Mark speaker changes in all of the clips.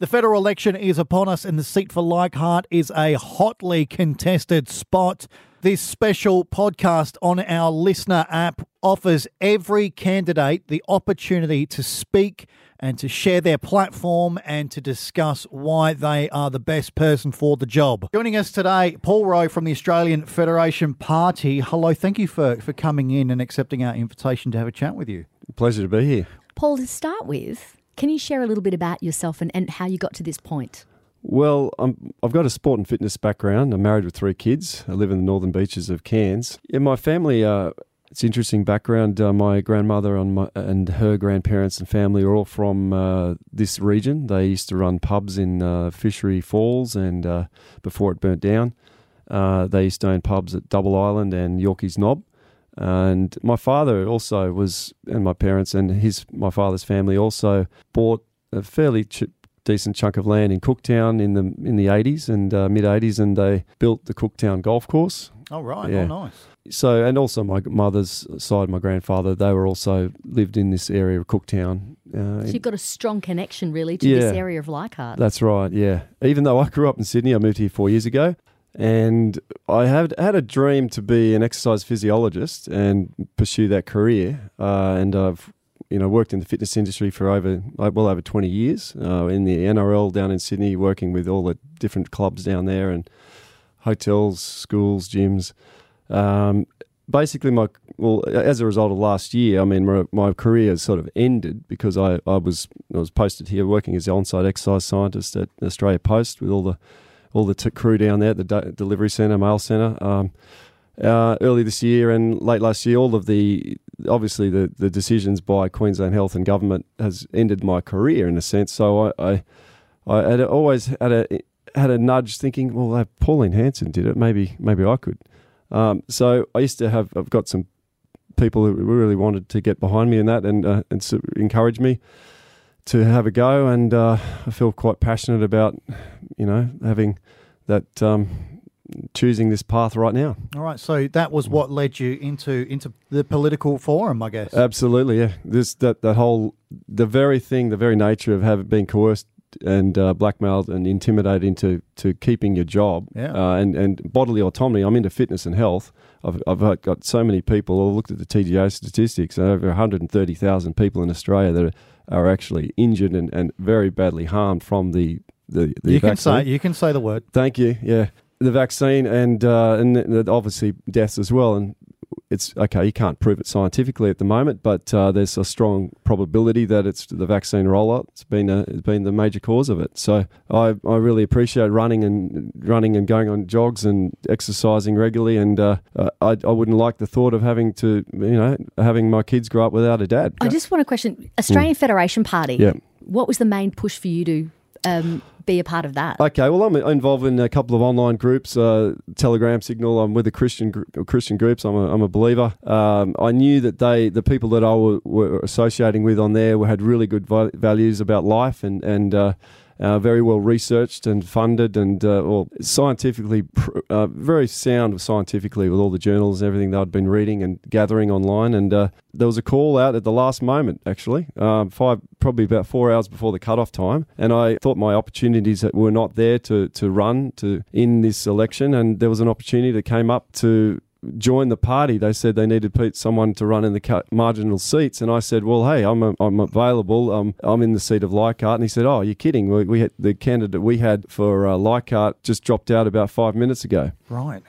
Speaker 1: The federal election is upon us, and the seat for Leichhardt is a hotly contested spot. This special podcast on our listener app offers every candidate the opportunity to speak and to share their platform and to discuss why they are the best person for the job. Joining us today, Paul Rowe from the Australian Federation Party. Hello, thank you for, for coming in and accepting our invitation to have a chat with you.
Speaker 2: Pleasure to be here.
Speaker 3: Paul, to start with, can you share a little bit about yourself and, and how you got to this point?
Speaker 2: Well, I'm, I've got a sport and fitness background. I'm married with three kids. I live in the northern beaches of Cairns. In my family, uh, it's interesting background. Uh, my grandmother and, my, and her grandparents and family are all from uh, this region. They used to run pubs in uh, Fishery Falls, and uh, before it burnt down, uh, they used to own pubs at Double Island and Yorkey's Knob. And my father also was, and my parents and his my father's family also bought a fairly ch- decent chunk of land in Cooktown in the in the eighties and uh, mid eighties, and they built the Cooktown golf course.
Speaker 1: Oh, right.
Speaker 2: Yeah.
Speaker 1: Oh, nice.
Speaker 2: So, and also my mother's side, my grandfather, they were also lived in this area of Cooktown. Uh,
Speaker 3: So you've got a strong connection, really, to
Speaker 2: Yeah.
Speaker 3: this area of Leichhardt.
Speaker 2: That's right, yeah. Even though I grew up in Sydney, I moved here four years ago, and I had had a dream to be an exercise physiologist and pursue that career. Uh, and I've you know worked in the fitness industry for over well over twenty years uh, in the NRL down in Sydney, working with all the different clubs down there and hotels, schools, gyms. Um, basically, my well, as a result of last year, I mean, my, my career has sort of ended because I, I was I was posted here working as the on-site exercise scientist at Australia Post with all the all the t- crew down there the de- delivery centre, mail centre. Um, uh, early this year and late last year, all of the obviously the, the decisions by Queensland Health and government has ended my career in a sense. So I I, I had always had a had a nudge thinking, well, uh, Pauline Hanson did it, maybe maybe I could. Um, so I used to have I've got some people who really wanted to get behind me in that and uh, and so encourage me to have a go, and uh, I feel quite passionate about you know having that um, choosing this path right now.
Speaker 1: All right. So that was what led you into into the political forum, I guess.
Speaker 2: Absolutely, yeah. This that that whole the very thing, the very nature of having been coerced and uh, blackmailed and intimidated into to keeping your job
Speaker 1: Yeah.
Speaker 2: uh, and and bodily autonomy. I'm into fitness and health. I've I've got so many people. I looked at the TGA statistics. Over 130,000 people in Australia that are, are actually injured and, and very badly harmed from the the, the
Speaker 1: you can say you can say the word.
Speaker 2: Thank you. Yeah, the vaccine and uh, and the- obviously deaths as well. And it's okay. You can't prove it scientifically at the moment, but uh, there's a strong probability that it's the vaccine rollout. It's been a, it's been the major cause of it. So I, I really appreciate running and running and going on jogs and exercising regularly. And uh, I I wouldn't like the thought of having to you know having my kids grow up without a dad.
Speaker 3: I just want to question Australian Federation Party.
Speaker 2: Yeah.
Speaker 3: What was the main push for you to um, be a part of that?
Speaker 2: Okay, well, I'm involved in a couple of online groups, uh, Telegram Signal. I'm with the Christian gr- Christian groups. I'm a, I'm a believer. Um, I knew that they, the people that I were, were associating with on there, had really good values about life and and uh, uh, very well researched and funded and uh, well scientifically pr- uh, very sound scientifically with all the journals and everything that I'd been reading and gathering online. And uh, there was a call out at the last moment, actually, um, five probably about four hours before the cutoff time, and I thought my opportunities were not there to to run to in this election, and there was an opportunity that came up to join the party. They said they needed pe- someone to run in the marginal seats, and I said, "Well, hey, I'm a, I'm available. Um, I'm in the seat of Leichhardt." And he said, "Oh, you're kidding? We, we had the candidate we had for uh, Leichhardt just dropped out about five minutes ago."
Speaker 1: Right.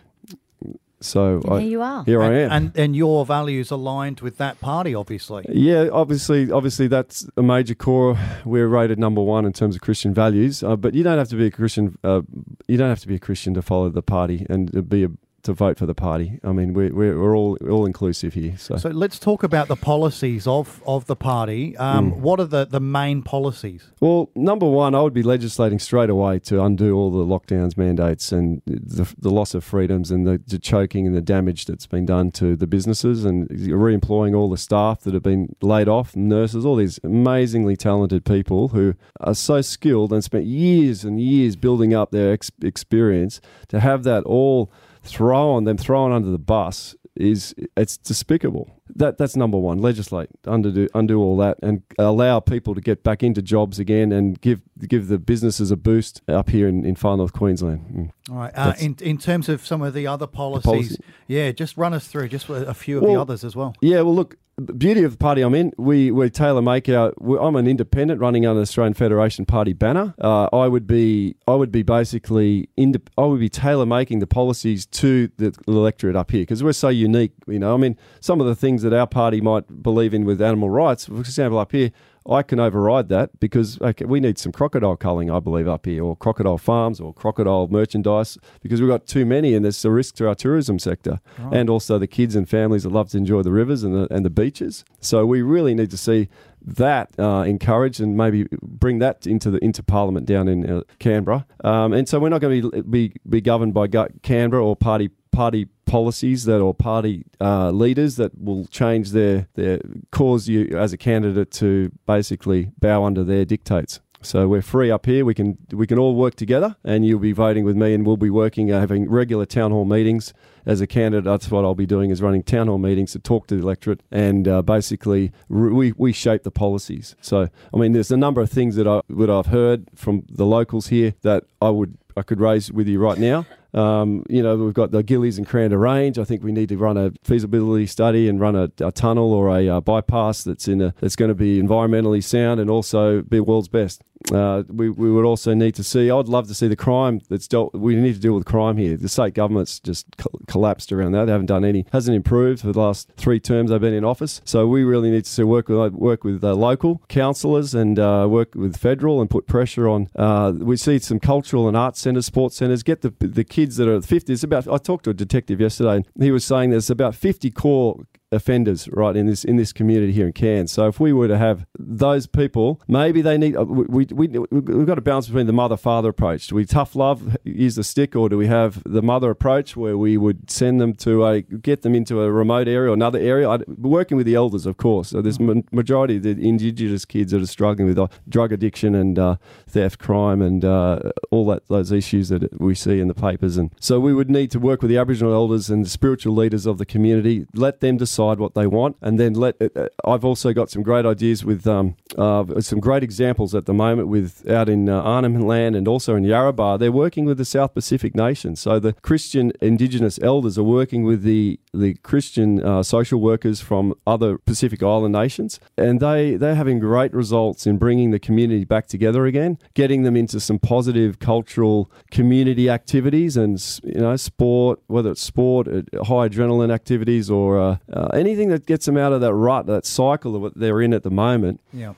Speaker 2: So I,
Speaker 3: here you are.
Speaker 2: here I am.
Speaker 1: And and your values aligned with that party, obviously.
Speaker 2: Yeah, obviously, obviously that's a major core. We're rated number one in terms of Christian values, uh, but you don't have to be a Christian. Uh, you don't have to be a Christian to follow the party and to be a, to vote for the party. I mean, we're we're, we're all all inclusive here. So,
Speaker 1: So let's talk about the policies of, of the party. Um,
Speaker 2: Mm.
Speaker 1: What are the, the main policies?
Speaker 2: well, number one, I would be legislating straight away to undo all the lockdowns, mandates, and the, the loss of freedoms, and the, the choking and the damage that's been done to the businesses, and re-employing all the staff that have been laid off, nurses, all these amazingly talented people who are so skilled and spent years and years building up their ex- experience to have that all thrown them thrown under the bus is it's despicable. That that's number one. Legislate, undo undo all that, and allow people to get back into jobs again, and give give the businesses a boost up here in, in far north Queensland. Mm.
Speaker 1: All right. Uh, in in terms of some of the other policies,
Speaker 2: policy-
Speaker 1: yeah, just run us through just a few of
Speaker 2: Well-
Speaker 1: the others as well.
Speaker 2: Yeah, well, look, the beauty of the party I'm in, we we tailor make our. we I'm an independent running under the Australian Federation Party banner. Uh, I would be I would be basically inde- I would be tailor making the policies to the electorate up here because we're so unique. You know, I mean, some of the things that our party might believe in with animal rights, for example, up here. I can override that because okay, we need some crocodile culling, I believe, up here, or crocodile farms, or crocodile merchandise, because we've got too many, and there's a risk to our tourism sector, and also the kids and families that love to enjoy the rivers and the and the beaches. So we really need to see that uh, encouraged and maybe bring that into the into Parliament down in uh, Canberra. Um, and so we're not going to be, be be governed by Canberra or party party policies that or party uh, leaders that will change their their cause you as a candidate to basically bow under their dictates. So we're free up here. We can we can all work together, and you'll be voting with me, and we'll be working, uh, having regular town hall meetings as a candidate. That's what I'll be doing is running town hall meetings to talk to the electorate, and uh, basically r- we we shape the policies. So I mean, there's a number of things that I that I've heard from the locals here that I would I could raise with you right now. Um, you know, we've got the Gillies and Kuranda Range. I think we need to run a feasibility study and run a, a tunnel or a uh, bypass that's in a that's going to be environmentally sound and also be world's best. Uh, we, we would also need to see. I'd love to see the crime that's dealt. We need to deal with crime here. The state government's just co- collapsed around that. They haven't done any. Hasn't improved for the last three terms they've been in office. So we really need to see work with work with uh, local councillors and uh, work with federal and put pressure on. Uh, we see some cultural and arts centres, sports centres. Get the the kids that are 50. It's about. I talked to a detective yesterday. and He was saying there's about 50 core offenders right in this in this community here in Cairns. So if we were to have those people, maybe they need uh, we we we we've got to balance between the mother father approach. Do we tough love use the stick, or do we have the mother approach where we would send them to a get them into a remote area or another area? I'd, working with the elders, of course. So there's ma- majority of the indigenous kids that are struggling with uh, drug addiction and uh, theft, crime, and uh, all that those issues that we see in the papers. And so we would need to work with the Aboriginal elders and the spiritual leaders of the community. Let them decide what they want, and then let. Uh, I've also got some great ideas with um, uh, some great examples at the moment with out in uh, Arnhem Land and also in Yarrabah. They're working with the South Pacific nations. So the Christian Indigenous elders are working with the the Christian uh, social workers from other Pacific Island nations, and they they're having great results in bringing the community back together again, getting them into some positive cultural community activities and you know sport, whether it's sport, uh, high adrenaline activities, or uh, uh, anything that gets them out of that rut, that cycle of what they're in at the moment.
Speaker 1: Yeah.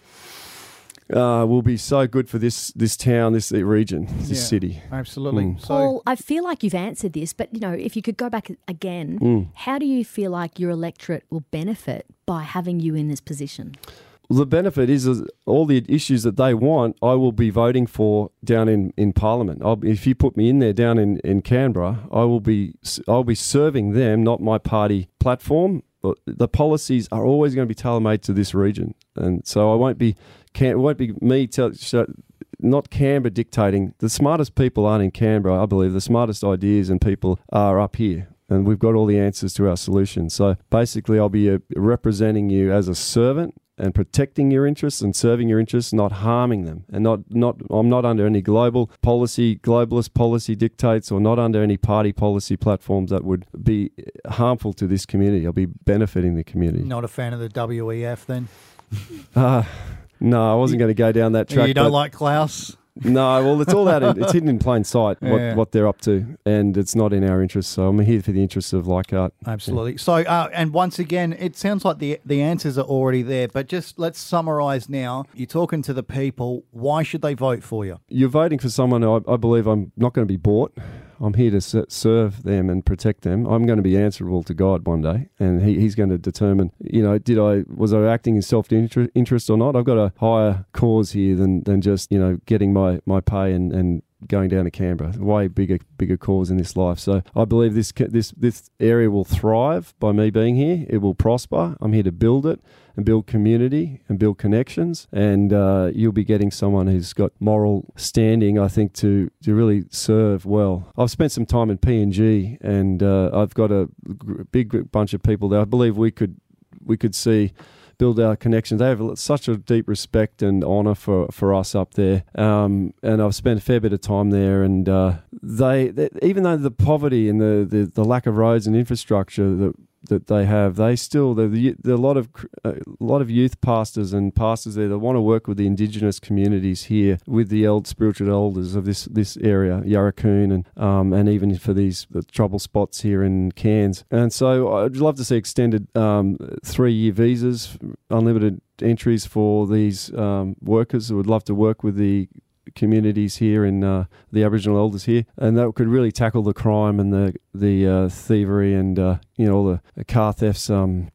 Speaker 2: Uh, will be so good for this this town, this region, this
Speaker 1: Yeah.
Speaker 2: city.
Speaker 1: Absolutely.
Speaker 2: Mm.
Speaker 1: So
Speaker 3: Paul, I feel like you've answered this, but you know, if you could go back again,
Speaker 2: Mm.
Speaker 3: how do you feel like your electorate will benefit by having you in this position?
Speaker 2: The benefit is, is all the issues that they want, I will be voting for down in, in Parliament. I'll, if you put me in there down in, in Canberra, I will be I'll be serving them, not my party platform. The policies are always going to be tailor made to this region, and so I won't be can won't be me tell, not Canberra dictating. The smartest people aren't in Canberra, I believe. The smartest ideas and people are up here. And we've got all the answers to our solutions. So basically, I'll be uh, representing you as a servant and protecting your interests and serving your interests, not harming them. And not, not I'm not under any global policy, globalist policy dictates, or not under any party policy platforms that would be harmful to this community. I'll be benefiting the community.
Speaker 1: not a fan of the WEF then?
Speaker 2: Uh, no, I wasn't going to go down that track.
Speaker 1: you don't like Klaus?
Speaker 2: No, well, it's all out. In, it's hidden in plain sight what,
Speaker 1: Yeah.
Speaker 2: what they're up to, and it's not in our interest. So I'm here for the interests of Leichhardt.
Speaker 1: Absolutely. So, uh, and once again, it sounds like the the answers are already there. But just let's summarize now. You're talking to the people. Why should they vote for you?
Speaker 2: You're voting for someone who I, I believe I'm not going to be bought. I'm here to serve them and protect them. I'm going to be answerable to God one day, and he, He's going to determine. You know, did I was I acting in self interest or not? I've got a higher cause here than than just you know getting my my pay and and going down to Canberra. Way bigger bigger cause in this life. So I believe this this this area will thrive by me being here. It will prosper. I'm here to build it and build community and build connections. And uh, you'll be getting someone who's got moral standing, I think, to, to really serve well. I've spent some time in PNG and uh, I've got a big bunch of people there. I believe we could we could see build our connections. They have such a deep respect and honour for, for us up there. Um, and I've spent a fair bit of time there. And uh, they, they, even though the poverty and the, the, the lack of roads and infrastructure that that they have, they still there a lot of a lot of youth pastors and pastors there that want to work with the indigenous communities here, with the old spiritual elders of this this area, Yarakoon, and um, and even for these the trouble spots here in Cairns. And so I'd love to see extended um, three year visas, unlimited entries for these um, workers who would love to work with the communities here in uh, the Aboriginal elders here, and that could really tackle the crime and the the uh, thievery and uh, you know all the car thefts. Um,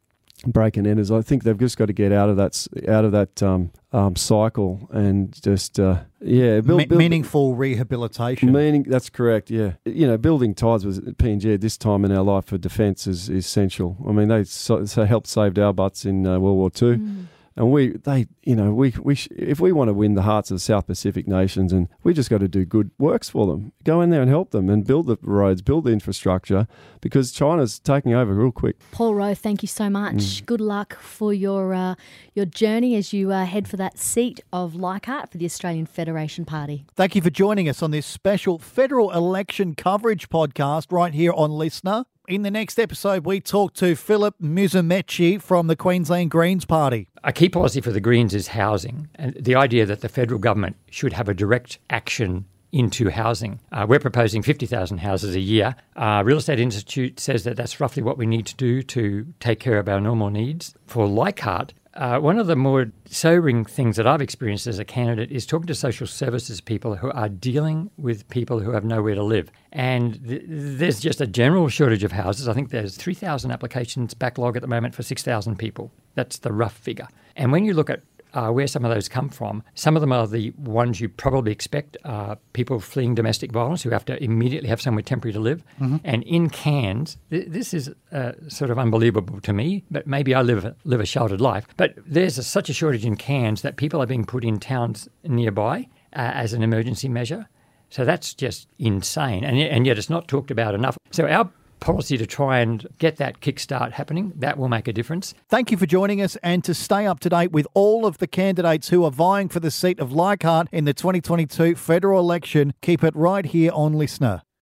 Speaker 2: break and enters. I think they've just got to get out of that out of that um, um, cycle and just uh, yeah,
Speaker 1: build, build, meaningful rehabilitation.
Speaker 2: Meaning that's correct. Yeah, you know, building ties with PNG at this time in our life for defence is, is essential. I mean, they so, so helped saved our butts in uh, World War Two. Mm and we they you know we we sh- if we want to win the hearts of the South Pacific nations and we just got to do good works for them go in there and help them and build the roads build the infrastructure because China's taking over real quick.
Speaker 3: Paul Rowe thank you so much. Mm. good luck for your uh, your journey as you uh, head for that seat of Leichhardt for the Australian Federation Party.
Speaker 1: Thank you for joining us on this special federal election coverage podcast right here on LiSTNR in the next episode, we talk to Philip Musumeci from the Queensland Greens Party.
Speaker 4: A key policy for the Greens is housing, and the idea that the federal government should have a direct action into housing. Uh, we're proposing 50,000 houses a year. Uh, Real Estate Institute says that that's roughly what we need to do to take care of our normal needs. For Leichhardt, uh, one of the more sobering things that I've experienced as a candidate is talking to social services people who are dealing with people who have nowhere to live. And th- there's just a general shortage of houses. I think there's 3,000 applications backlog at the moment for 6,000 people. That's the rough figure. And when you look at uh, where some of those come from. Some of them are the ones you probably expect uh, people fleeing domestic violence who have to immediately have somewhere temporary to live. Mm-hmm. And in Cairns, th- this is uh, sort of unbelievable to me, but maybe I live a, live a sheltered life. But there's a, such a shortage in Cairns that people are being put in towns nearby uh, as an emergency measure. So that's just insane. And, and yet it's not talked about enough. So our policy to try and get that kickstart happening, that will make a difference.
Speaker 1: Thank you for joining us and to stay up to date with all of the candidates who are vying for the seat of Leichhardt in the 2022 federal election, keep it right here on LiSTNR.